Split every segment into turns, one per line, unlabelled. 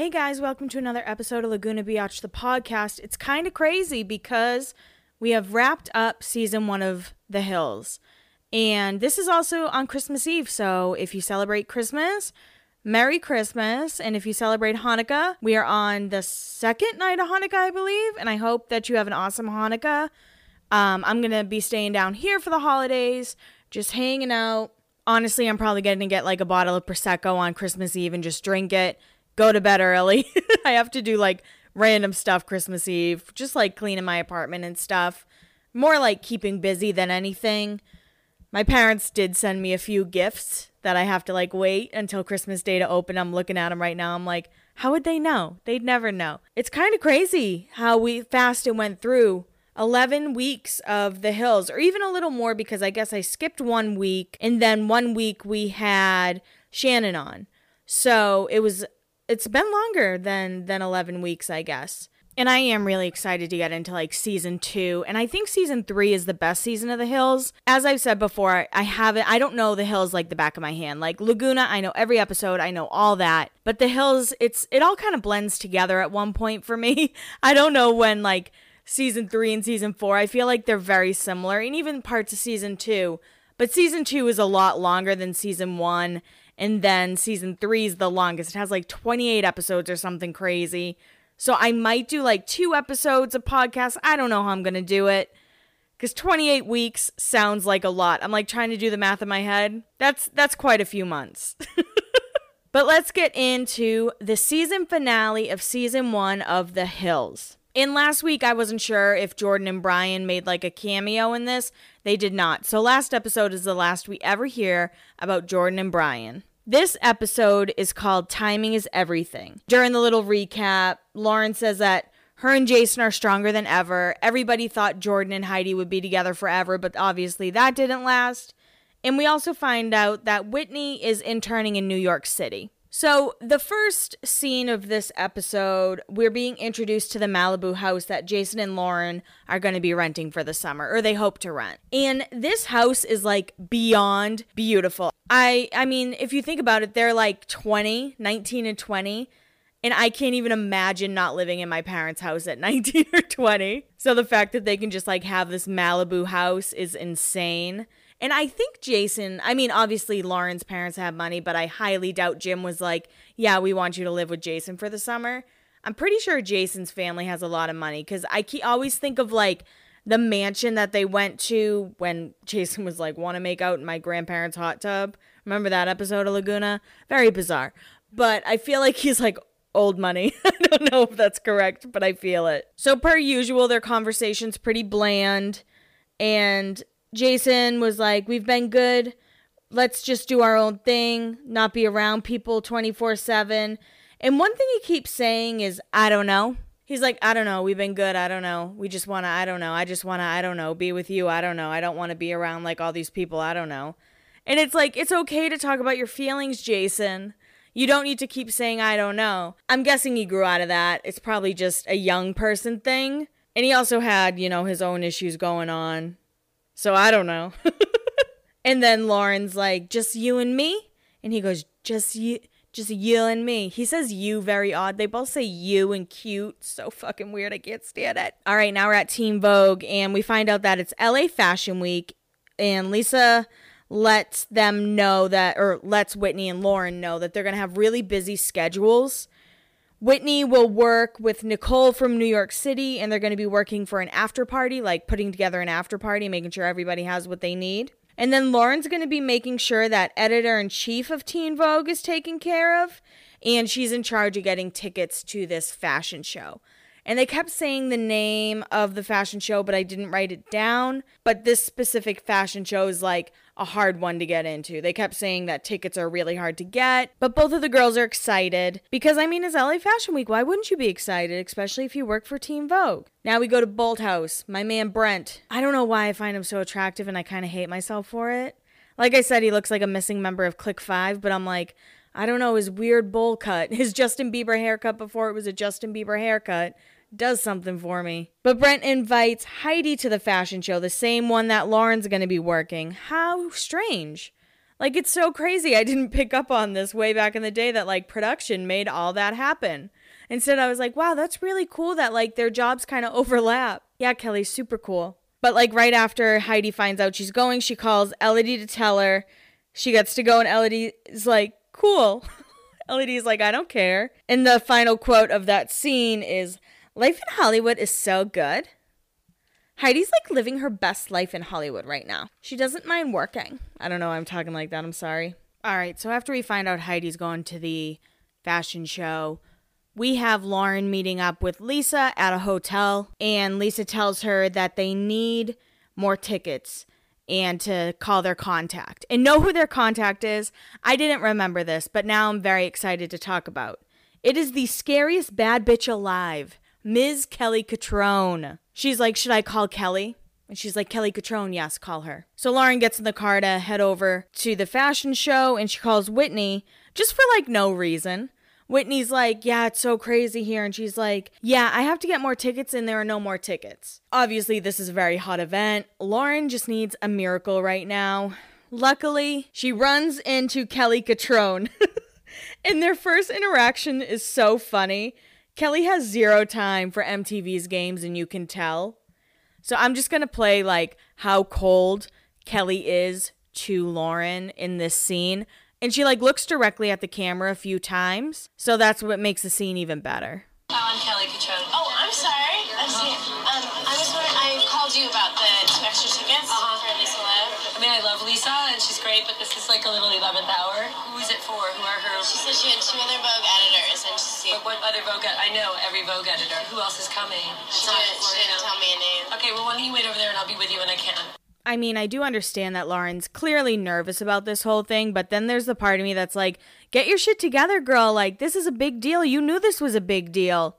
Hey guys, welcome to another episode of Laguna Biatch, the podcast. It's kind of crazy because we have wrapped up season one of The Hills. And this is also on Christmas Eve. So if you celebrate Christmas, Merry Christmas. And if you celebrate Hanukkah, we are on the second night of Hanukkah, I believe. And I hope that you have an awesome Hanukkah. Um, I'm going to be staying down here for the holidays, just hanging out. Honestly, I'm probably going to get like a bottle of Prosecco on Christmas Eve and just drink it go to bed early. I have to do like random stuff Christmas Eve, just like cleaning my apartment and stuff. More like keeping busy than anything. My parents did send me a few gifts that I have to like wait until Christmas Day to open. I'm looking at them right now. I'm like, how would they know? They'd never know. It's kind of crazy how we fast it went through 11 weeks of the hills, or even a little more because I guess I skipped one week and then one week we had Shannon on. So it was it's been longer than than 11 weeks, I guess. And I am really excited to get into like season 2, and I think season 3 is the best season of The Hills. As I've said before, I haven't I don't know The Hills like the back of my hand. Like Laguna, I know every episode, I know all that. But The Hills, it's it all kind of blends together at one point for me. I don't know when like season 3 and season 4, I feel like they're very similar and even parts of season 2. But season 2 is a lot longer than season 1 and then season three is the longest. It has like 28 episodes or something crazy. So I might do like two episodes of podcast. I don't know how I'm going to do it. Cuz 28 weeks sounds like a lot. I'm like trying to do the math in my head. That's that's quite a few months. but let's get into the season finale of season 1 of The Hills. In last week, I wasn't sure if Jordan and Brian made like a cameo in this. They did not. So, last episode is the last we ever hear about Jordan and Brian. This episode is called Timing is Everything. During the little recap, Lauren says that her and Jason are stronger than ever. Everybody thought Jordan and Heidi would be together forever, but obviously that didn't last. And we also find out that Whitney is interning in New York City. So, the first scene of this episode, we're being introduced to the Malibu house that Jason and Lauren are going to be renting for the summer, or they hope to rent. And this house is like beyond beautiful. I I mean, if you think about it, they're like 20, 19 and 20. And I can't even imagine not living in my parents' house at 19 or 20. So the fact that they can just like have this Malibu house is insane. And I think Jason, I mean, obviously Lauren's parents have money, but I highly doubt Jim was like, yeah, we want you to live with Jason for the summer. I'm pretty sure Jason's family has a lot of money because I keep, always think of like the mansion that they went to when Jason was like, want to make out in my grandparents' hot tub. Remember that episode of Laguna? Very bizarre. But I feel like he's like old money. I don't know if that's correct, but I feel it. So, per usual, their conversation's pretty bland. And Jason was like, We've been good. Let's just do our own thing, not be around people 24 7. And one thing he keeps saying is, I don't know. He's like, I don't know. We've been good. I don't know. We just want to, I don't know. I just want to, I don't know, be with you. I don't know. I don't want to be around like all these people. I don't know. And it's like, it's okay to talk about your feelings, Jason. You don't need to keep saying, I don't know. I'm guessing he grew out of that. It's probably just a young person thing. And he also had, you know, his own issues going on. So I don't know. and then Lauren's like, just you and me? And he goes, just you. Just you and me. He says you very odd. They both say you and cute. So fucking weird. I can't stand it. All right, now we're at Teen Vogue and we find out that it's LA Fashion Week and Lisa lets them know that, or lets Whitney and Lauren know that they're going to have really busy schedules. Whitney will work with Nicole from New York City, and they're going to be working for an after party, like putting together an after party, making sure everybody has what they need. And then Lauren's going to be making sure that editor in chief of Teen Vogue is taken care of, and she's in charge of getting tickets to this fashion show. And they kept saying the name of the fashion show, but I didn't write it down. But this specific fashion show is like a hard one to get into. They kept saying that tickets are really hard to get, but both of the girls are excited because I mean, it's LA Fashion Week. Why wouldn't you be excited, especially if you work for Teen Vogue? Now we go to Bolthouse. My man Brent. I don't know why I find him so attractive and I kind of hate myself for it. Like I said, he looks like a missing member of Click 5, but I'm like, I don't know, his weird bowl cut, his Justin Bieber haircut before it was a Justin Bieber haircut does something for me. But Brent invites Heidi to the fashion show, the same one that Lauren's going to be working. How strange. Like it's so crazy. I didn't pick up on this way back in the day that like production made all that happen. Instead, I was like, wow, that's really cool that like their jobs kind of overlap. Yeah, Kelly's super cool. But like right after Heidi finds out she's going, she calls Elodie to tell her she gets to go, and Elodie is like, cool. Elodie's like, I don't care. And the final quote of that scene is Life in Hollywood is so good. Heidi's like living her best life in Hollywood right now. She doesn't mind working. I don't know, I'm talking like that. I'm sorry. All right, so after we find out Heidi's going to the fashion show, we have Lauren meeting up with Lisa at a hotel, and Lisa tells her that they need more tickets and to call their contact and know who their contact is. I didn't remember this, but now I'm very excited to talk about. It is the scariest bad bitch alive, Ms. Kelly Cutrone. She's like, Should I call Kelly? And she's like, Kelly Cutrone, yes, call her. So Lauren gets in the car to head over to the fashion show and she calls Whitney just for like no reason. Whitney's like, Yeah, it's so crazy here. And she's like, Yeah, I have to get more tickets and there are no more tickets. Obviously, this is a very hot event. Lauren just needs a miracle right now. Luckily, she runs into Kelly Cutrone. and their first interaction is so funny Kelly has zero time for MTV's games, and you can tell. So I'm just going to play like how cold Kelly is to Lauren in this scene. And she like looks directly at the camera a few times. So that's what makes the scene even better.
I'm Kelly Cutrone. Oh, I'm sorry. I'm sorry. Um, I was wondering, I called you about the two extra tickets uh-huh. for Lisa Love. I mean, I love Lisa and she's great, but this is like a little 11th hour. Who is it for? Who are her? She said she had two other Vogue editors and But what other Vogue? I know every Vogue editor. Who else is coming? She, didn't, she didn't tell me a name. Okay, well, why don't you wait over there and I'll be with you when I can.
I mean, I do understand that Lauren's clearly nervous about this whole thing, but then there's the part of me that's like, get your shit together, girl. Like, this is a big deal. You knew this was a big deal.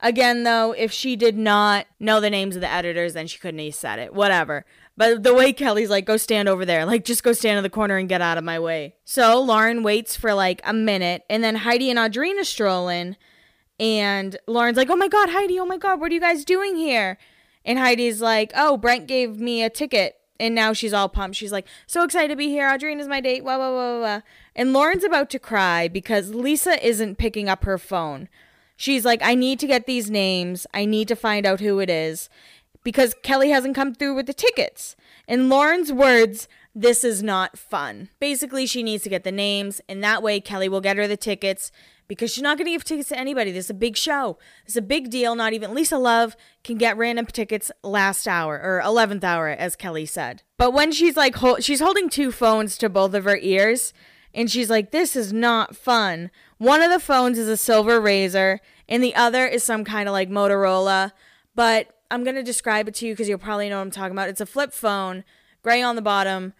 Again, though, if she did not know the names of the editors, then she couldn't have said it. Whatever. But the way Kelly's like, go stand over there, like, just go stand in the corner and get out of my way. So Lauren waits for like a minute, and then Heidi and Audrina stroll in, and Lauren's like, oh my God, Heidi, oh my God, what are you guys doing here? And Heidi's like, oh, Brent gave me a ticket. And now she's all pumped. She's like, so excited to be here. Audrina's my date. Wah, wah, wah, wah. And Lauren's about to cry because Lisa isn't picking up her phone. She's like, I need to get these names. I need to find out who it is because Kelly hasn't come through with the tickets. In Lauren's words, this is not fun. Basically, she needs to get the names, and that way Kelly will get her the tickets because she's not going to give tickets to anybody. This is a big show. It's a big deal. Not even Lisa Love can get random tickets last hour or 11th hour, as Kelly said. But when she's like, she's holding two phones to both of her ears, and she's like, this is not fun. One of the phones is a silver Razr, and the other is some kind of like Motorola. But I'm to describe it to you because you'll probably know what I'm talking about. It's a flip phone, gray on the bottom,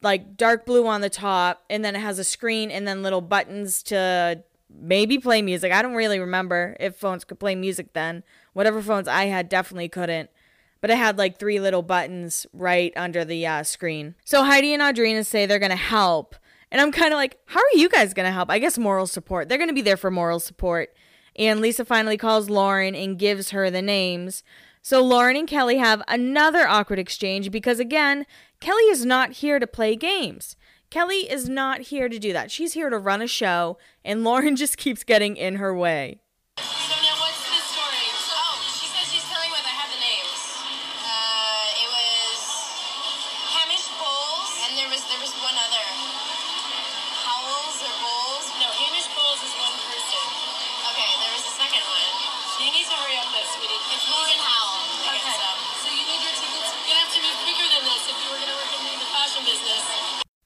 like dark blue on the top, and then it has a screen and then little buttons to maybe play music. I don't really remember if phones could play music then. Whatever phones I had definitely couldn't. But it had like three little buttons right under the uh, screen. So Heidi and Audrina say they're to help and I'm kind of like, how are you guys going to help? I guess moral support. They're going to be there for moral support. And Lisa finally calls Lauren and gives her the names. So Lauren and Kelly have another awkward exchange because, again, Kelly is not here to play games. Kelly is not here to do that. She's here to run a show, and Lauren just keeps getting in her way.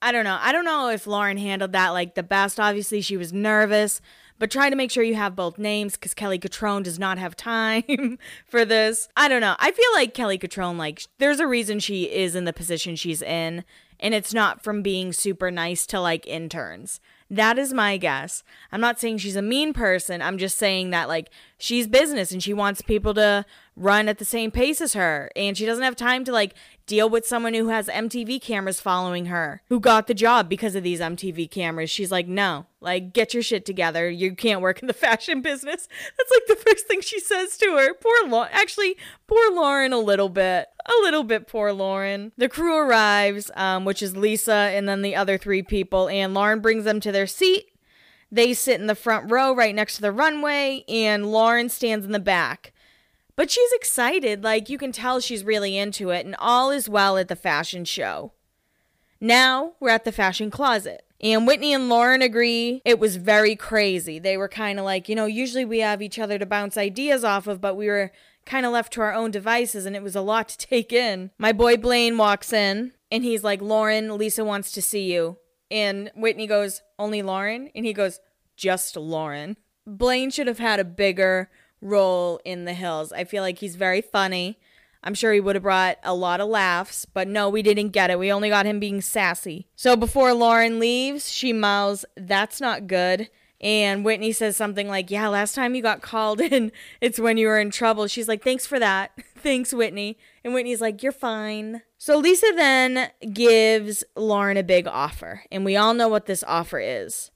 I don't know. I don't know if Lauren handled that like the best. Obviously, she was nervous, but try to make sure you have both names because Kelly Cutrone does not have time for this. I don't know. I feel like Kelly Cutrone, like, there's a reason she is in the position she's in, and it's not from being super nice to like interns. That is my guess. I'm not saying she's a mean person. I'm just saying that, like, she's business and she wants people to run at the same pace as her. And she doesn't have time to, like, deal with someone who has MTV cameras following her, who got the job because of these MTV cameras. She's like, no, like, get your shit together. You can't work in the fashion business. That's like the first thing she says to her. Poor Lauren. Actually, poor Lauren a little bit. A little bit poor Lauren. The crew arrives, um, which is Lisa and then the other three people, and Lauren brings them to their seat. They sit in the front row right next to the runway, and Lauren stands in the back. But she's excited, like you can tell she's really into it, and all is well at the fashion show. Now we're at the fashion closet. And Whitney and Lauren agree it was very crazy. They were kind of like, you know, usually we have each other to bounce ideas off of, but we were kind of left to our own devices and it was a lot to take in. My boy Blaine walks in and he's like, Lauren, Lisa wants to see you. And Whitney goes, Only Lauren? And he goes, Just Lauren. Blaine should have had a bigger role in The Hills. I feel like he's very funny. I'm sure he would have brought a lot of laughs, but no, we didn't get it. We only got him being sassy. So before Lauren leaves, she mouths, That's not good. And Whitney says something like, Yeah, last time you got called in, it's when you were in trouble. She's like, Thanks for that. Thanks, Whitney. And Whitney's like, You're fine. So Lisa then gives Lauren a big offer. And we all know what this offer is.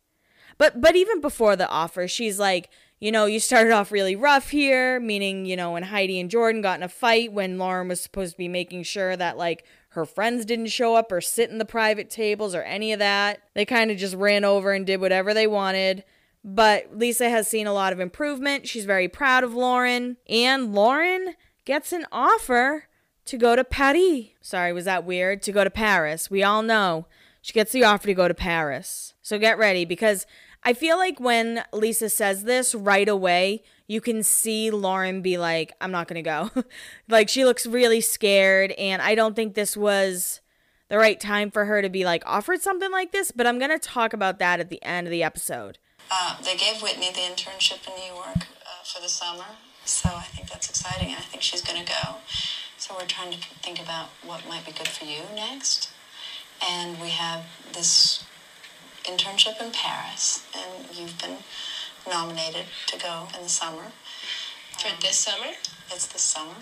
But but even before the offer, she's like, you know, you started off really rough here, meaning, you know, when Heidi and Jordan got in a fight when Lauren was supposed to be making sure that, like, her friends didn't show up or sit in the private tables or any of that. They kind of just ran over and did whatever they wanted. But Lisa has seen a lot of improvement. She's very proud of Lauren. And Lauren gets an offer to go to Paris. Sorry, was that weird? To go to Paris. We all know she gets the offer to go to Paris. So get ready because I feel like when Lisa says this right away, you can see Lauren be like, I'm not going to go. like, she looks really scared. And I don't think this was the right time for her to be like offered something like this. But I'm going to talk about that at the end of the episode.
Uh, they gave Whitney the internship in New York uh, for the summer. So I think that's exciting. And I think she's going to go. So we're trying to think about what might be good for you next. And we have this internship in Paris, and you've been nominated to go in the summer.
For um, this summer?
It's this summer.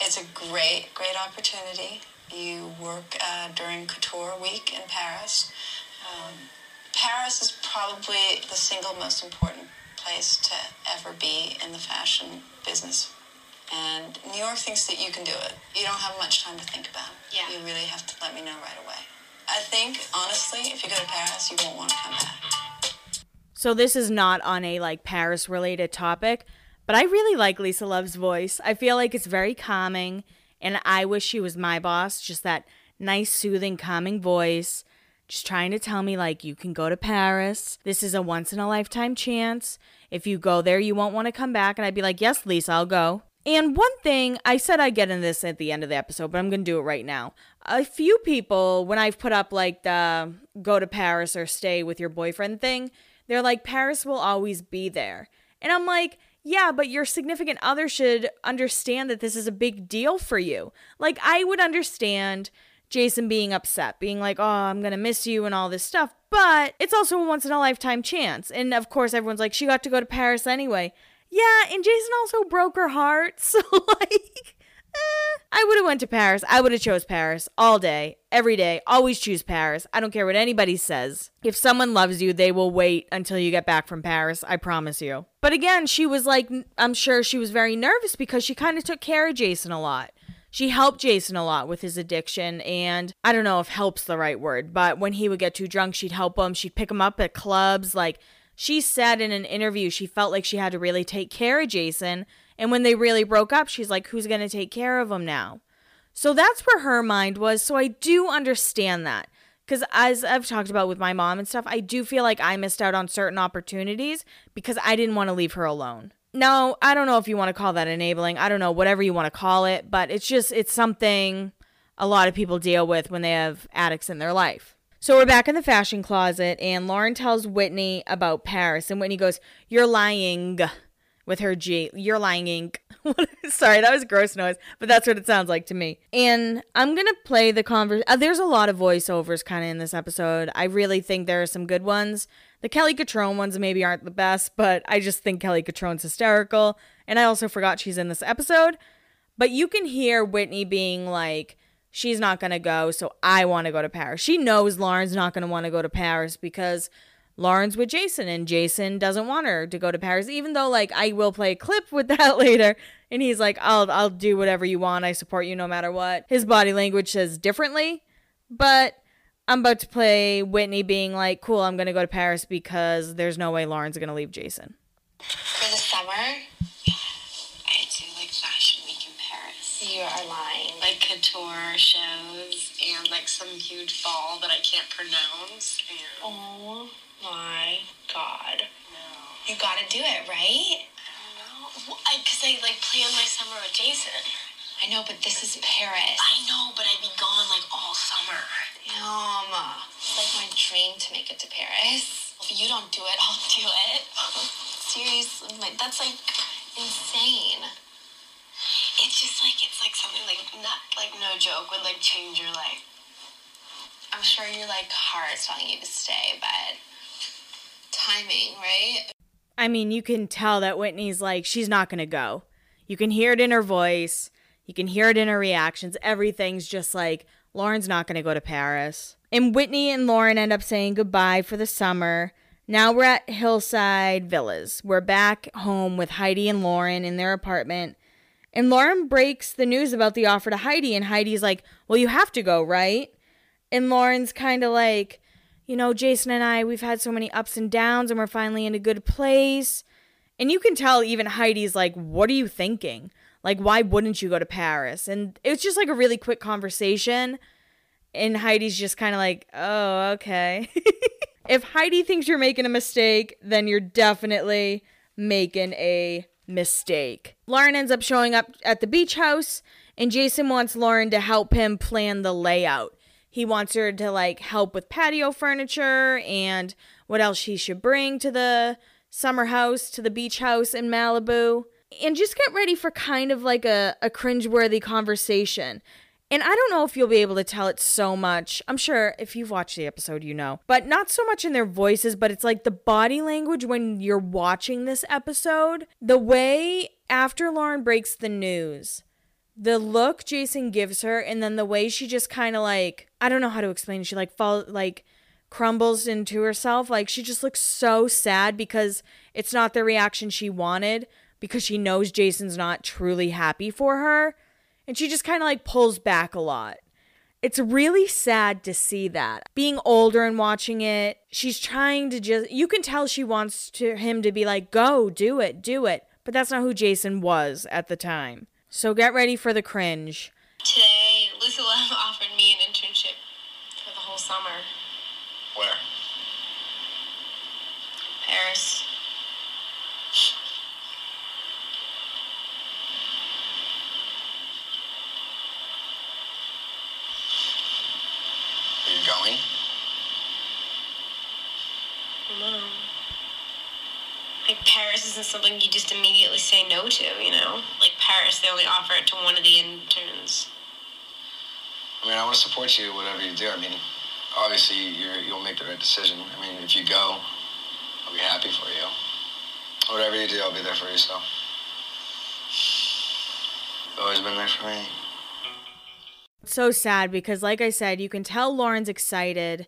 It's a great, great opportunity. You work uh, during Couture Week in Paris. Um, Paris is probably the single most important place to ever be in the fashion business. And New York thinks that you can do it. You don't have much time to think about it.
Yeah.
You really have to let me know right away. I think, honestly, if you go to Paris, you won't want to come back.
So this is not on a like Paris related topic, but I really like Lisa Love's voice. I feel like it's very calming, and I wish she was my boss. Just that nice, soothing, calming voice. Just trying to tell me, like, you can go to Paris. This is a once in a lifetime chance. If you go there, you won't want to come back. And I'd be like, yes, Lisa, I'll go. And one thing, I said I'd get in this at the end of the episode, but I'm going to do it right now. A few people, when I've put up like the go to Paris or stay with your boyfriend thing, they're like, Paris will always be there. And I'm like, yeah, but your significant other should understand that this is a big deal for you. Like, I would understand Jason being upset, being like, oh, I'm going to miss you and all this stuff. But it's also a once in a lifetime chance. And of course, everyone's like, she got to go to Paris anyway. Yeah, and Jason also broke her heart. So like eh, I would have went to Paris. I would have chose Paris all day, every day. Always choose Paris. I don't care what anybody says. If someone loves you, they will wait until you get back from Paris. I promise you. But again, she was like I'm sure she was very nervous because she kind of took care of Jason a lot. She helped Jason a lot with his addiction, and I don't know if help's the right word, but when he would get too drunk, she'd help him. She'd pick him up at clubs. Like, she said in an interview she felt like she had to really take care of Jason. And when they really broke up, she's like, who's going to take care of him now? So that's where her mind was. So I do understand that. Because as I've talked about with my mom and stuff, I do feel like I missed out on certain opportunities because I didn't want to leave her alone. No, I don't know if you want to call that enabling. I don't know, whatever you want to call it, but it's just, it's something a lot of people deal with when they have addicts in their life. So we're back in the fashion closet, and Lauren tells Whitney about Paris, and Whitney goes, "You're lying," with her G. You're lying, Sorry, that was gross noise, but that's what it sounds like to me. And I'm gonna play the converse. Uh, there's a lot of voiceovers kind of in this episode. I really think there are some good ones. The Kelly Cutrone ones maybe aren't the best, but I just think Kelly Cutrone's hysterical. And I also forgot she's in this episode. But you can hear Whitney being like, she's not gonna go, so I want to go to Paris. She knows Lauren's not gonna want to go to Paris because Lauren's with Jason and Jason doesn't want her to go to Paris even though like I will play a clip with that later and he's like I'll I'll do whatever you want I support you no matter what. His body language says differently, but I'm about to play Whitney being like cool I'm going to go to Paris because there's no way Lauren's going to leave Jason.
For the summer,
I do like Fashion Week in Paris.
you are lying.
Like shows and like some huge ball that I can't pronounce. And
Oh my god.
no.
You gotta do it, right?
I don't know. because I, like planned my summer with Jason.
I know, but this is Paris.
I know, but I'd be gone like all summer.
Yum. It's like my dream to make it to Paris.
If you don't do it, I'll do it.
Seriously, like, that's like insane.
It's just like it's like something like not like no joke would like change your life.
I'm sure your like heart's telling you to stay, but timing, right?
I mean, you can tell that Whitney's like, she's not going to go. You can hear it in her voice. You can hear it in her reactions. Everything's just like, Lauren's not going to go to Paris. And Whitney and Lauren end up saying goodbye for the summer. Now we're at Hillside Villas. We're back home with Heidi and Lauren in their apartment. And Lauren breaks the news about the offer to Heidi. And Heidi's like, Well, you have to go, right? And Lauren's kind of like, you know, Jason and I, we've had so many ups and downs and we're finally in a good place. And you can tell even Heidi's like, what are you thinking? Like, why wouldn't you go to Paris? And it's just like a really quick conversation. And Heidi's just kind of like, oh, okay. if Heidi thinks you're making a mistake, then you're definitely making a mistake. Lauren ends up showing up at the beach house, and Jason wants Lauren to help him plan the layout. He wants her to like help with patio furniture and what else he should bring to the summer house, to the beach house in Malibu. And just get ready for kind of like a, a cringeworthy conversation. And I don't know if you'll be able to tell it so much. I'm sure if you've watched the episode, you know. But not so much in their voices, but it's like the body language when you're watching this episode. The way after Lauren breaks the news, the look Jason gives her, and then the way she just kind of like, I don't know how to explain. She like fall like crumbles into herself. Like she just looks so sad because it's not the reaction she wanted because she knows Jason's not truly happy for her. And she just kind of like pulls back a lot. It's really sad to see that. Being older and watching it, she's trying to just you can tell she wants to him to be like, "Go, do it, do it." But that's not who Jason was at the time. So get ready for the cringe.
Today, Lisa Love offered me an internship for the whole summer.
Where?
Paris.
Are you going?
No. Like Paris isn't something you just immediately say no to, you know? Like Paris, they only offer it to one of the interns.
I mean, I want to support you, whatever you do. I mean, obviously, you're, you'll make the right decision. I mean, if you go, I'll be happy for you. Whatever you do, I'll be there for you, so. Always been there for me.
so sad because like I said, you can tell Lauren's excited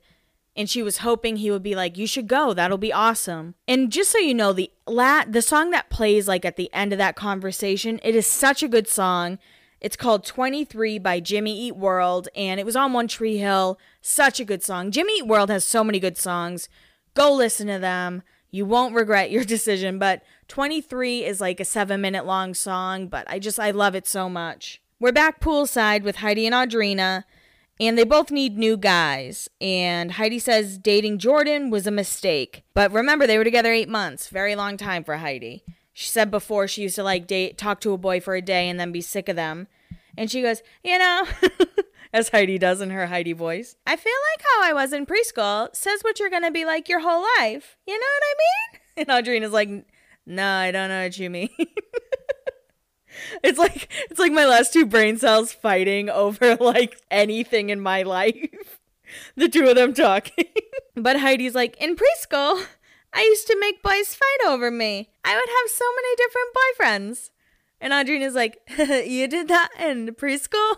and she was hoping he would be like, "You should go. That'll be awesome." And just so you know, the la- the song that plays like at the end of that conversation, it is such a good song. It's called 23 by Jimmy Eat World and it was on One Tree Hill. Such a good song. Jimmy Eat World has so many good songs. Go listen to them. You won't regret your decision, but 23 is like a 7-minute long song, but I just I love it so much. We're back poolside with Heidi and Audrina, and they both need new guys. And Heidi says dating Jordan was a mistake. But remember, they were together eight months. Very long time for Heidi. She said before she used to like date, talk to a boy for a day and then be sick of them. And she goes, you know, as Heidi does in her Heidi voice, I feel like how I was in preschool says what you're going to be like your whole life. You know what I mean? And Audrina's like, no, I don't know what you mean. it's like it's like my last two brain cells fighting over like anything in my life. the two of them talking. but Heidi's like, in preschool, I used to make boys fight over me. I would have so many different boyfriends. And Audrina's like, you did that in preschool?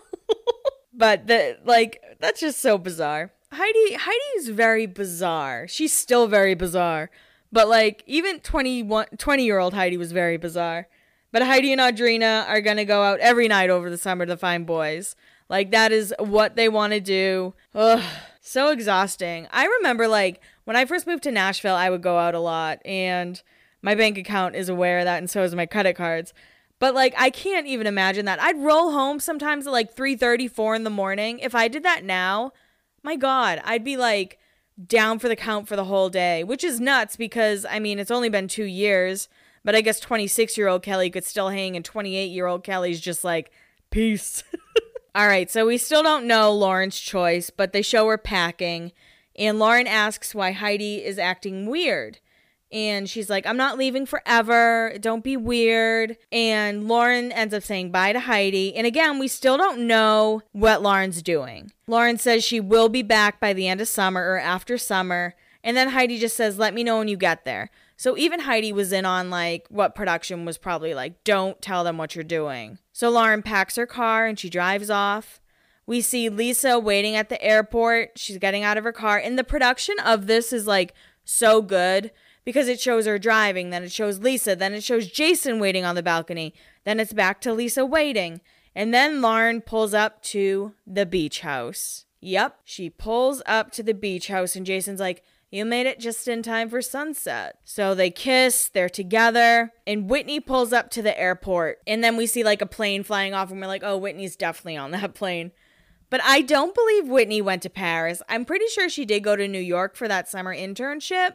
but the like that's just so bizarre. Heidi Heidi's very bizarre. She's still very bizarre. But like even 21 20 year old Heidi was very bizarre. But Heidi and Audrina are gonna go out every night over the summer to find boys. Like that is what they want to do. Ugh, so exhausting. I remember like when I first moved to Nashville, I would go out a lot and my bank account is aware of that and so is my credit cards. But like I can't even imagine that. I'd roll home sometimes at like 3:30, 4 in the morning. If I did that now, my god, I'd be like down for the count for the whole day, which is nuts because I mean, it's only been 2 years, but I guess 26-year-old Kelly could still hang and 28-year-old Kelly's just like peace. All right, so we still don't know Lauren's choice, but they show her packing and Lauren asks why Heidi is acting weird. And she's like, I'm not leaving forever. Don't be weird. And Lauren ends up saying bye to Heidi. And again, we still don't know what Lauren's doing. Lauren says she will be back by the end of summer or after summer. And then Heidi just says, Let me know when you get there. So even Heidi was in on like what production was probably like, Don't tell them what you're doing. So Lauren packs her car and she drives off. We see Lisa waiting at the airport. She's getting out of her car. And the production of this is like so good because it shows her driving, then it shows Lisa, then it shows Jason waiting on the balcony, then it's back to Lisa waiting. And then Lauren pulls up to the beach house. Yep, she pulls up to the beach house, and Jason's like, You made it just in time for sunset. So they kiss, they're together, and Whitney pulls up to the airport. And then we see like a plane flying off, and we're like, Oh, Whitney's definitely on that plane. But I don't believe Whitney went to Paris. I'm pretty sure she did go to New York for that summer internship.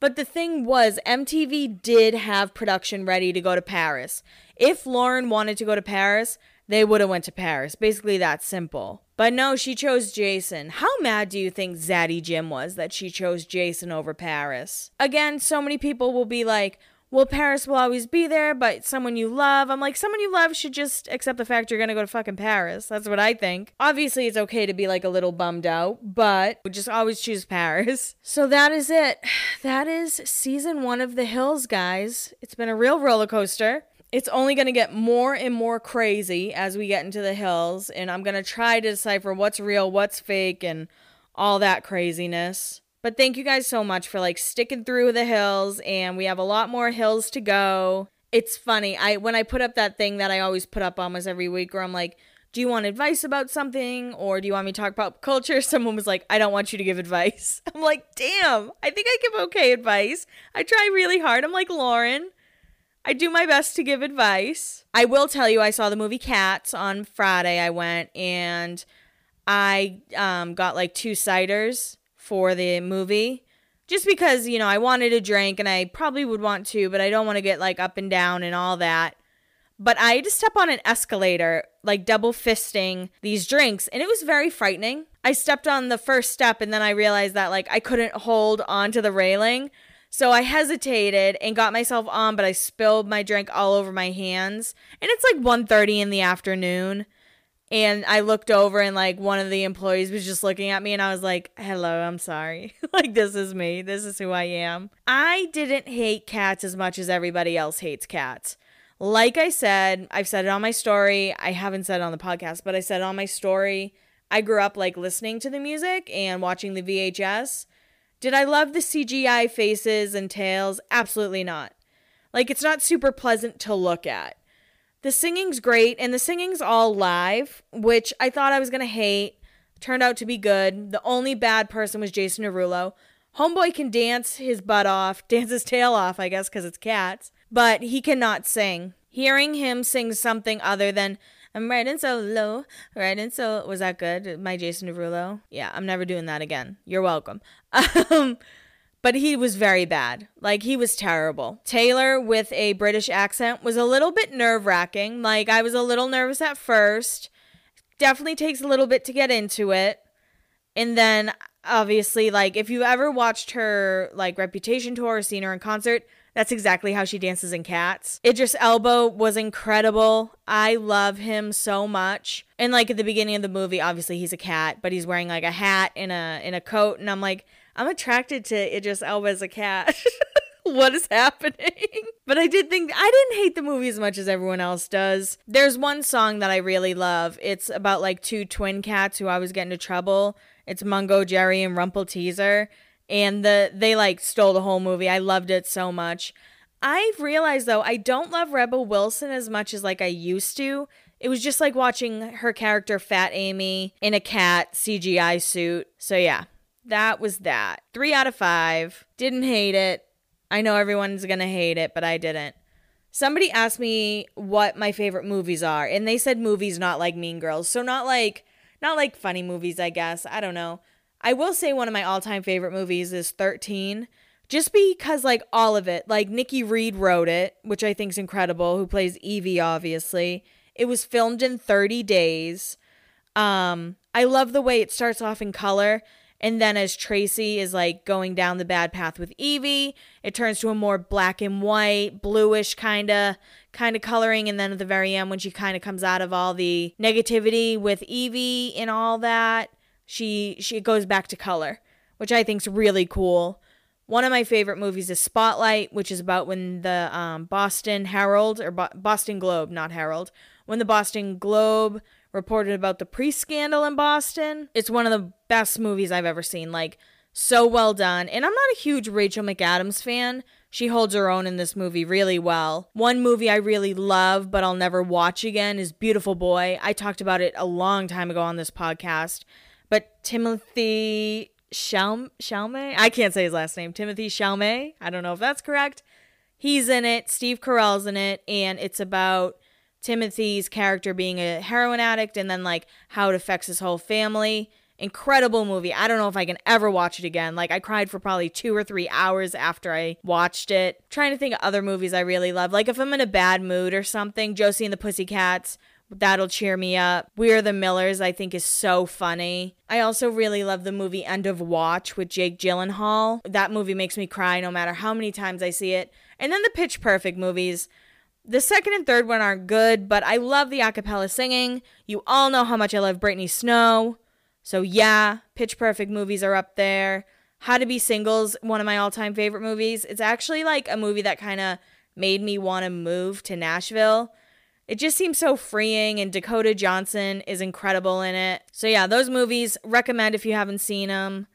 But the thing was, MTV did have production ready to go to Paris. If Lauren wanted to go to Paris, they would have went to Paris. Basically that simple. But no, she chose Jason. How mad do you think Zaddy Jim was that she chose Jason over Paris? Again, so many people will be like, well, Paris will always be there, but someone you love. I'm like, someone you love should just accept the fact you're gonna go to fucking Paris. That's what I think. Obviously, it's okay to be like a little bummed out, but just always choose Paris. So that is it. That is season one of The Hills, guys. It's been a real roller coaster. It's only going to get more and more crazy as we get into the hills, and I'm going to try to decipher what's real, what's fake, and all that craziness. But thank you guys so much for like sticking through the hills and we have a lot more hills to go. It's funny. I when I put up that thing that I always put up almost every week where I'm like, "Do you want advice about something or do you want me to talk about culture?" Someone was like, "I don't want you to give advice." I'm like, "Damn. I think I give okay advice. I try really hard." I'm like, "Lauren, I do my best to give advice. I will tell you, I saw the movie Cats on Friday. I went and I um, got like two ciders for the movie just because, you know, I wanted a drink and I probably would want to, but I don't want to get like up and down and all that. But I had to step on an escalator, like double fisting these drinks, and it was very frightening. I stepped on the first step and then I realized that like I couldn't hold onto the railing. So I hesitated and got myself on, but I spilled my drink all over my hands. And it's like 1:30 in the afternoon and I looked over and like one of the employees was just looking at me and I was like, "Hello, I'm sorry. like this is me. This is who I am." I didn't hate cats as much as everybody else hates cats. Like I said, I've said it on my story. I haven't said it on the podcast, but I said it on my story. I grew up like listening to the music and watching the VHS. Did I love the CGI faces and tails? Absolutely not. Like it's not super pleasant to look at. The singing's great, and the singing's all live, which I thought I was to hate. Turned out to be good. The only bad person was Jason Derulo. Homeboy can dance his butt off, dance his tail off, I guess, because it's cats, but he cannot sing. Hearing him sing something other than I'm riding solo, riding solo. Was that good? My Jason Derulo? Yeah, I'm never doing that again. You're welcome. Um, but he was very bad. Like he was terrible. Taylor with a British accent was a little bit nerve wracking. Like I was a little nervous at first. Definitely takes a little bit to get into it. And then obviously, like if you ever watched her like reputation tour or seen her in concert, That's exactly how she dances in Cats. Idris Elba was incredible. I love him so much. And like at the beginning of the movie, obviously he's a cat, but he's wearing like a hat and a in a coat, and I'm like, I'm attracted to Idris Elba as a cat. what is happening? but I did think I didn't hate the movie as much as everyone else does. There's one song that I really love. It's about like two twin cats who always get into trouble. It's Mungojerrie and Rumpleteazer. And the they like stole the whole movie. I loved it so much. I've realized though, I don't love Rebel Wilson as much as like I used to. It was just like watching her character Fat Amy in a cat CGI suit. So yeah, that was that. Three out of five. Didn't hate it. I know everyone's gonna hate it, but I didn't. Somebody asked me what my favorite movies are, and they said movies not like Mean Girls. So not like not like funny movies, I guess. I don't know. I will say one of my all-time favorite movies is 13. Just because like all of it, like Nikki Reed wrote it, which I think is incredible, who plays Evie obviously. It was filmed in 30 days. Um I love the way it starts off in color and then as Tracy is like going down the bad path with Evie, it turns to a more black and white, bluish kind of kind of coloring and then at the very end when she kind of comes out of all the negativity with Evie and all that, she she goes back to color, which I think's really cool. One of my favorite movies is Spotlight, which is about when the um, Boston Herald or Bo- Boston Globe, not Herald, when the Boston Globe reported about the priest scandal in Boston. It's one of the best movies I've ever seen. Like, so well done. And I'm not a huge Rachel McAdams fan. She holds her own in this movie really well. One movie I really love, but I'll never watch again, is Beautiful Boy. I talked about it a long time ago on this podcast. But Timothy Chalamet, I can't say his last name. Timothy Chalamet. I don't know if that's correct. He's in it. Steve Carell's in it, and it's about Timothy's character being a heroin addict and then like how it affects his whole family. Incredible movie. I don't know if I can ever watch it again. Like I cried for probably 2 or 3 hours after I watched it. trying to think of other movies I really love. Like if I'm in a bad mood or something, Josie and the Pussycats, that'll cheer me up. We Are the Millers, I think, is so funny. I also really love the movie End of Watch with Jake Gyllenhaal. That movie makes me cry no matter how many times I see it. And then the Pitch Perfect movies. The second and third one aren't good, but I love the acapella singing. You all know how much I love Brittany Snow. So yeah, Pitch Perfect movies are up there. How to Be Singles, one of my all-time favorite movies. It's actually like a movie that kind of made me want to move to Nashville. It just seems so freeing and Dakota Johnson is incredible in it. So yeah, those movies recommend if you haven't seen them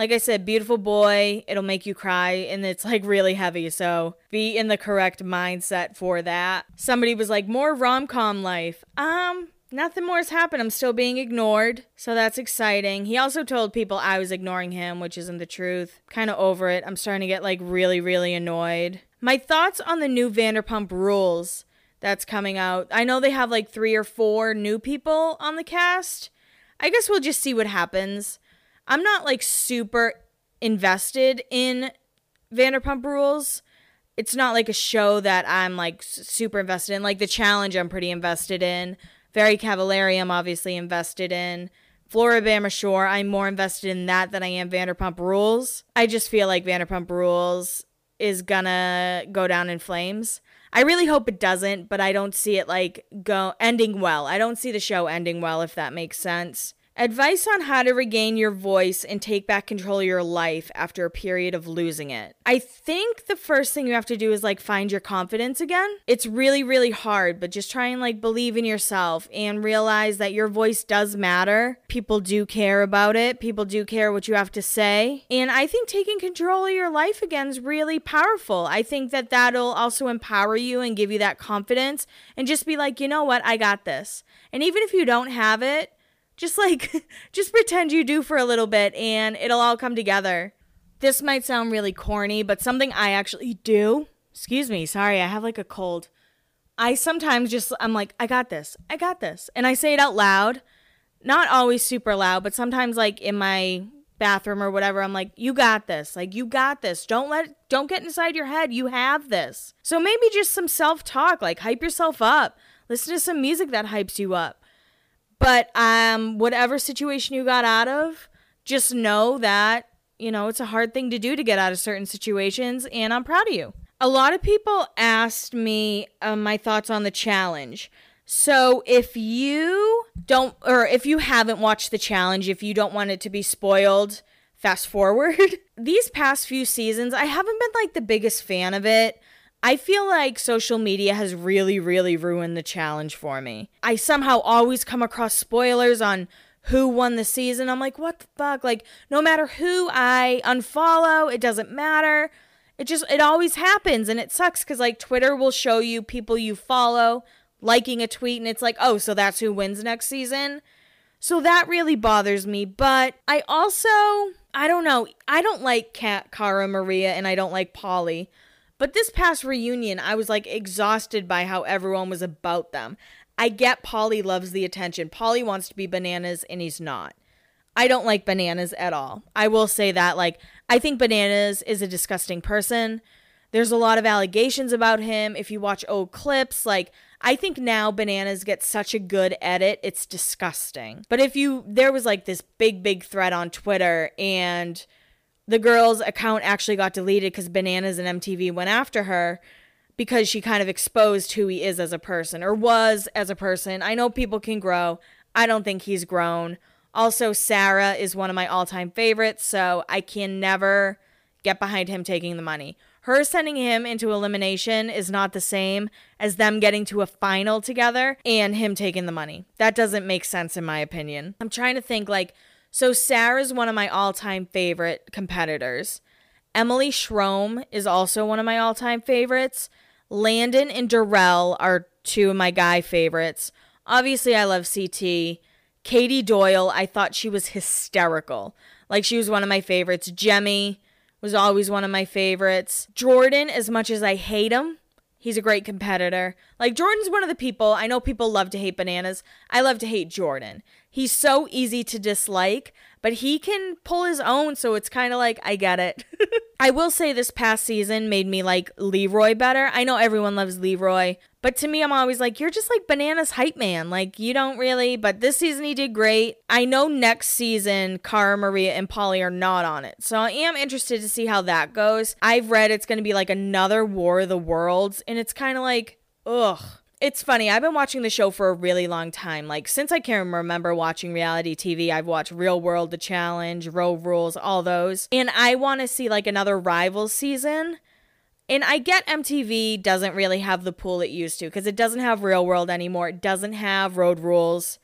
like I said, beautiful boy, it'll make you cry and it's like really heavy. So be in the correct mindset for that. Somebody was like, more rom com life. Um, nothing more has happened. I'm still being ignored. So that's exciting. He also told people I was ignoring him, which isn't the truth. Kind of over it. I'm starting to get like really, really annoyed. My thoughts on the new Vanderpump rules that's coming out. I know they have like three or four new people on the cast. I guess we'll just see what happens. I'm not like super invested in Vanderpump Rules. It's not like a show that I'm like super invested in. Like The Challenge, I'm pretty invested in. Very Cavallari, I'm obviously invested in. Floribama Shore, I'm more invested in that than I am Vanderpump Rules. I just feel like Vanderpump Rules is gonna go down in flames. I really hope it doesn't, but I don't see it like go ending well. I don't see the show ending well if that makes sense. Advice on how to regain your voice and take back control of your life after a period of losing it. I think the first thing you have to do is like find your confidence again. It's really, really hard, but just try and like believe in yourself and realize that your voice does matter. People do care about it, people do care what you have to say. And I think taking control of your life again is really powerful. I think that that'll also empower you and give you that confidence and just be like, you know what, I got this. And even if you don't have it, just like, just pretend you do for a little bit and it'll all come together. This might sound really corny, but something I actually do. Excuse me, sorry, I have like a cold. I sometimes just, I'm like, I got this, I got this. And I say it out loud. Not always super loud, but sometimes like in my bathroom or whatever i'm like you got this like you got this don't let don't get inside your head you have this so maybe just some self-talk like hype yourself up listen to some music that hypes you up but um, whatever situation you got out of, just know that, you know, it's a hard thing to do to get out of certain situations, and I'm proud of you. A lot of people asked me uh, my thoughts on the challenge. So if you don't, or if you haven't watched the challenge, if you don't want it to be spoiled, fast forward. These past few seasons, I haven't been like the biggest fan of it. I feel like social media has really, really ruined the challenge for me. I somehow always come across spoilers on who won the season. I'm like, what the fuck? Like, no matter who I unfollow, it doesn't matter. It just, it always happens. And it sucks because, like, Twitter will show you people you follow liking a tweet, and it's like, oh, so that's who wins next season. So that really bothers me. But I also, I don't know. I don't like Kat, Cara Maria, and I don't like Paulie. But this past reunion, I was like exhausted by how everyone was about them. I get Polly loves the attention. Polly wants to be bananas and he's not. I don't like bananas at all. I will say that. Like, I think bananas is a disgusting person. There's a lot of allegations about him. If you watch old clips, like, I think now bananas get such a good edit, it's disgusting. But if you, there was like this big, big thread on Twitter and the girl's account actually got deleted because Bananas and MTV went after her because she kind of exposed who he is as a person or was as a person. I know people can grow. I don't think he's grown. Also, Sarah is one of my all time favorites, so I can never get behind him taking the money. Her sending him into elimination is not the same as them getting to a final together and him taking the money. That doesn't make sense, in my opinion. I'm trying to think like, so Sarah's one of my all-time favorite competitors. Emily Schromm is also one of my all-time favorites. Landon and Darrell are two of my guy favorites. Obviously, I love CT. Katie Doyle, I thought she was hysterical. Like she was one of my favorites. Jemmye was always one of my favorites. Jordan, as much as I hate him, he's a great competitor. Like Jordan's one of the people, I know people love to hate bananas. I love to hate Jordan. He's so easy to dislike, but he can pull his own, so it's kind of like, I get it. I will say this past season made me like Leroy better. I know everyone loves Leroy, but to me, I'm always like, you're just like Bananas hype man. Like, you don't really, but this season he did great. I know next season, Cara Maria and Polly are not on it. So I am interested to see how that goes. I've read it's going to be like another War of the Worlds, and it's kind of like, ugh it's funny. I've been watching the show for a really long time. Like since I can remember watching reality TV, I've watched Real World, The Challenge, Road Rules, all those. And I want to see like another Rivals season. And I get MTV doesn't really have the pool it used to because it doesn't have Real World anymore. It doesn't have Road Rules.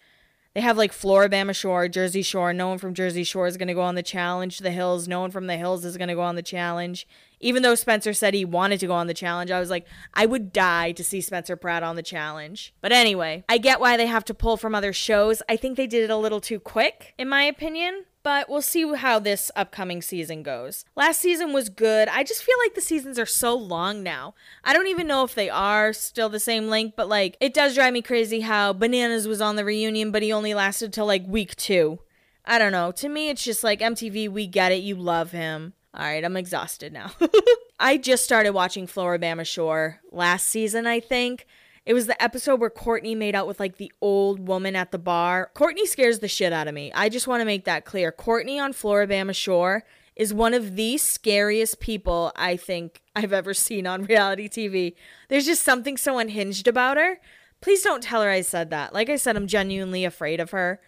They have like Floribama Shore, Jersey Shore. No one from Jersey Shore is going to go on the challenge. The Hills, no one from the Hills is going to go on the challenge. Even though Spencer said he wanted to go on the challenge, I was like, I would die to see Spencer Pratt on the challenge. But anyway, I get why they have to pull from other shows. I think they did it a little too quick, in my opinion but we'll see how this upcoming season goes. Last season was good. I just feel like the seasons are so long now. I don't even know if they are still the same length, but like it does drive me crazy how Bananas was on the reunion, but he only lasted till like week two. I don't know. To me, it's just like MTV, we get it. You love him. All right, I'm exhausted now. I just started watching Floribama Shore last season, I think. It was the episode where Kortni made out with like the old woman at the bar. Kortni scares the shit out of me. I just want to make that clear. Kortni on Floribama Shore is one of the scariest people I think I've ever seen on reality TV. There's just something so unhinged about her. Please don't tell her I said that. Like I said, I'm genuinely afraid of her.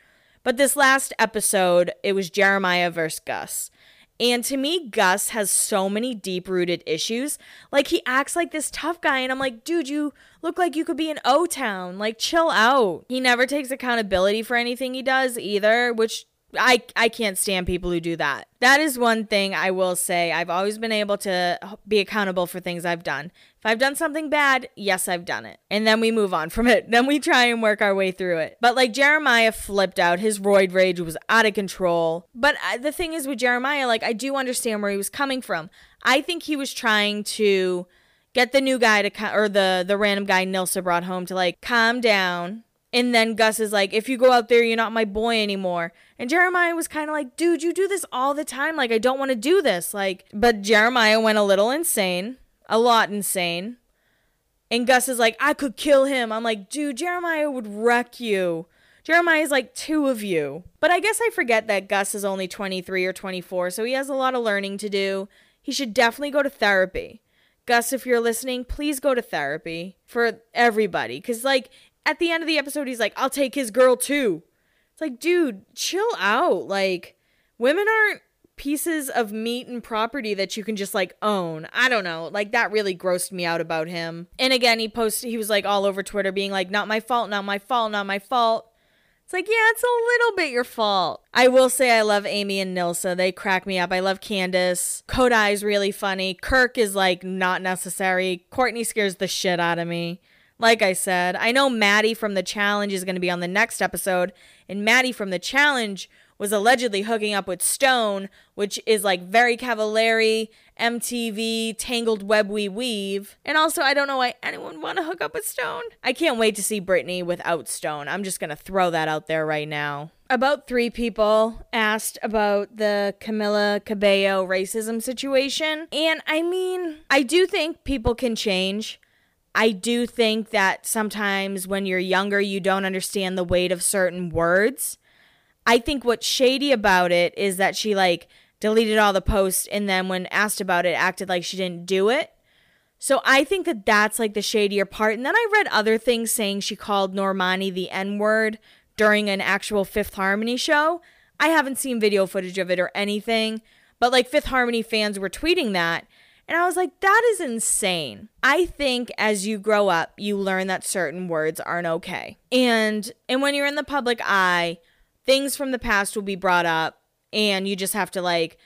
But this last episode, it was Jeremiah versus Gus. And to me, Gus has so many deep rooted issues. Like, he acts like this tough guy, and I'm like, dude, you look like you could be in O Town. Like, chill out. He never takes accountability for anything he does either, which I I can't stand people who do that. That is one thing I will say. I've always been able to be accountable for things I've done. If I've done something bad, yes, I've done it. And then we move on from it. Then we try and work our way through it. But like Jeremiah flipped out. His roid rage was out of control. But uh, the thing is with Jeremiah, like I do understand where he was coming from. I think he was trying to get the new guy to or the the random guy Nilsa brought home to like calm down and then Gus is like, if you go out there, you're not my boy anymore. And Jeremiah was kind of like, dude, you do this all the time. Like, I don't want to do this. Like, but Jeremiah went a little insane, a lot insane. And Gus is like, I could kill him. I'm like, dude, Jeremiah would wreck you. Jeremiah is like two of you. But I guess I forget that Gus is only 23 or 24, so he has a lot of learning to do. He should definitely go to therapy. Gus, if you're listening, please go to therapy for everybody. Cause like at the end of the episode, he's like, I'll take his girl too. It's like, dude, chill out. Like, women aren't pieces of meat and property that you can just like own. I don't know. Like that really grossed me out about him. And again, he posted he was like all over Twitter being like not my fault, not my fault, not my fault. It's like, yeah, it's a little bit your fault. I will say I love Aimee and Nilsa. They crack me up. I love Candace. Codi is really funny. Kirk is like not necessary. Kortni scares the shit out of me. Like I said, I know Maddie from the challenge is going to be on the next episode, and Maddie from the challenge was allegedly hooking up with Stone, which is like very Cavallari, MTV, Tangled Web We Weave. And also, I don't know why anyone want to hook up with Stone. I can't wait to see Brittany without Stone. I'm just going to throw that out there right now. About three people asked about the Camila Cabello racism situation. And I mean, I do think people can change. I do think that sometimes when you're younger, you don't understand the weight of certain words. I think what's shady about it is that she like deleted all the posts and then when asked about it acted like she didn't do it. So I think that that's like the shadier part. And then I read other things saying she called Normani the N word during an actual Fifth Harmony show. I haven't seen video footage of it or anything, but like Fifth Harmony fans were tweeting that. And I was like, that is insane. I think as you grow up, you learn that certain words aren't okay. And and when you're in the public eye, things from the past will be brought up and you just have to like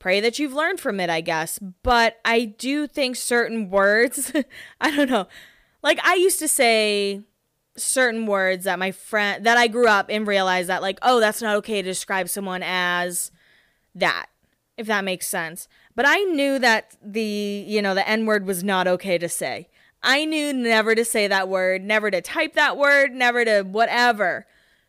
pray that you've learned from it, I guess. But I do think certain words, I don't know. Like I used to say certain words that my friend that I grew up and realized that like, oh, that's not okay to describe someone as that. If that makes sense. But I knew that the, you know, the N word was not okay to say. I knew never to say that word, never to type that word, never to whatever.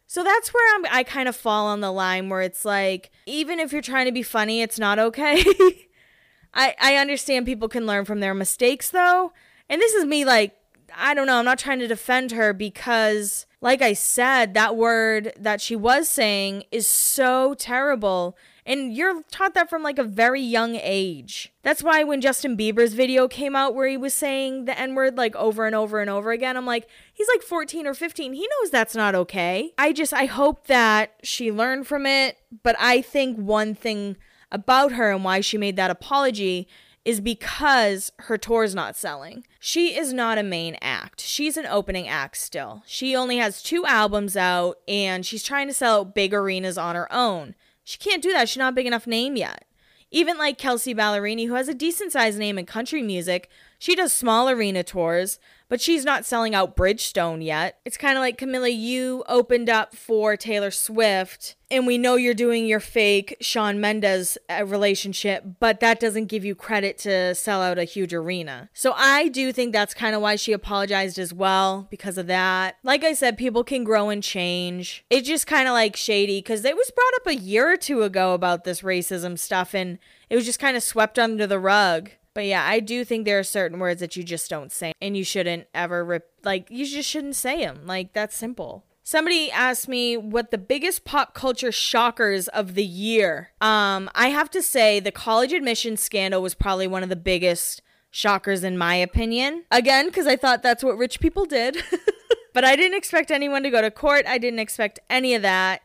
So that's where I'm, I kind of fall on the line where it's like, even if you're trying to be funny, it's not okay. I, I understand people can learn from their mistakes though. And this is me like, I don't know, I'm not trying to defend her because, like I said, that word that she was saying is so terrible. And you're taught that from like a very young age. That's why when Justin Bieber's video came out where he was saying the N word like over and over and over again, I'm like, he's like 14 or 15. He knows that's not okay. I just, I hope that she learned from it. But I think one thing about her and why she made that apology is because her tour's not selling. She is not a main act. She's an opening act still. She only has two albums out and she's trying to sell out big arenas on her own. She can't do that. She's not big enough name yet. Even like Kelsea Ballerini, who has a decent sized name in country music, she does small arena tours, but she's not selling out Bridgestone yet. It's kind of like Camila, you opened up for Taylor Swift, and we know you're doing your fake Shawn Mendes uh, relationship, but that doesn't give you credit to sell out a huge arena. So I do think that's kind of why she apologized as well because of that. Like I said, people can grow and change. It's just kind of like shady because it was brought up a year or two ago about this racism stuff, and it was just kind of swept under the rug. But yeah, I do think there are certain words that you just don't say and you shouldn't ever rip like you just shouldn't say them. Like that's simple. Somebody asked me what the biggest pop culture shockers of the year. Um I have to say the college admission scandal was probably one of the biggest shockers in my opinion. Again, cuz I thought that's what rich people did. but I didn't expect anyone to go to court. I didn't expect any of that.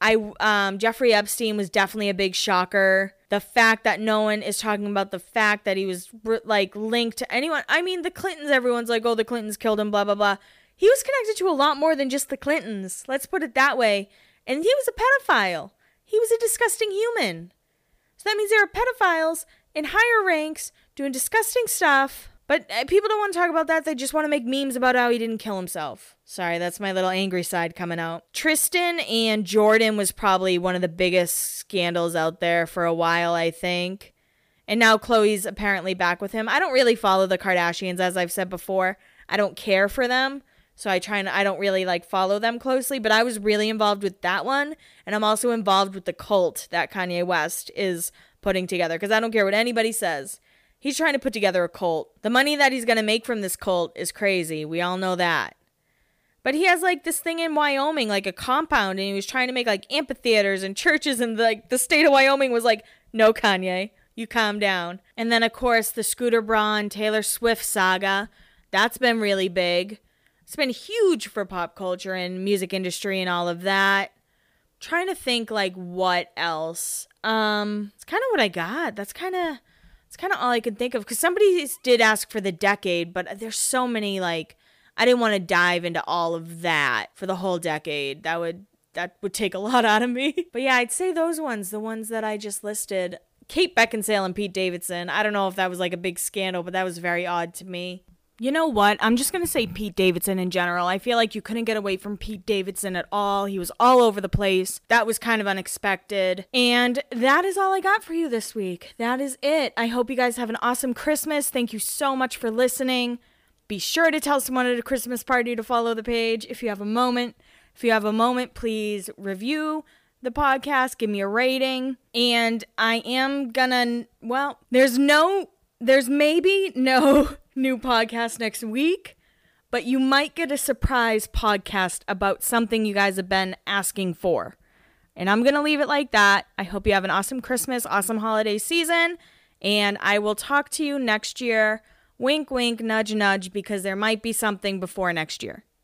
I um Jeffrey Epstein was definitely a big shocker the fact that no one is talking about the fact that he was like linked to anyone. I mean, the Clintons, everyone's like, oh, the Clintons killed him, blah, blah, blah. He was connected to a lot more than just the Clintons. Let's put it that way. And he was a pedophile. He was a disgusting human. So that means there are pedophiles in higher ranks doing disgusting stuff but uh, people don't want to talk about that. They just want to make memes about how he didn't kill himself. Sorry, that's my little angry side coming out. Tristan and Jordan was probably one of the biggest scandals out there for a while, I think. And now Khloé's apparently back with him. I don't really follow the Kardashians, as I've said before. I don't care for them. So I try and I don't really like follow them closely, but I was really involved with that one. And I'm also involved with the cult that Kanye West is putting together because I don't care what anybody says. He's trying to put together a cult. The money that he's going to make from this cult is crazy. We all know that. But he has like this thing in Wyoming, like a compound, and he was trying to make like amphitheaters and churches, and like the state of Wyoming was like, no, Kanye, you calm down. And then, of course, the Scooter Braun Taylor Swift saga. That's been really big. It's been huge for pop culture and music industry and all of that. trying to think like what else. Um, it's kind of what I got. That's kind of it's kind of all I can think of because somebody did ask for the decade, but uh, there's so many like I didn't want to dive into all of that for the whole decade. That would that would take a lot out of me. But yeah, I'd say those ones, the ones that I just listed. Kate Beckinsale and Pete Davidson. I don't know if that was like a big scandal, but that was very odd to me. You know what? I'm just going to say Pete Davidson in general. I feel like you couldn't get away from Pete Davidson at all. He was all over the place. That was kind of unexpected. And that is all I got for you this week. That is it. I hope you guys have an awesome Christmas. Thank you so much for listening. Be sure to tell someone at a Christmas party to follow the page if you have a moment. If you have a moment, please review the podcast, give me a rating. And I am gonna, well, there's no, there's maybe no new podcast next week, but you might get a surprise podcast about something you guys have been asking for. And I'm going to leave it like that. I hope you have an awesome Christmas, awesome holiday season, and I will talk to you next year. Wink, wink, nudge, nudge, because there might be something before next year.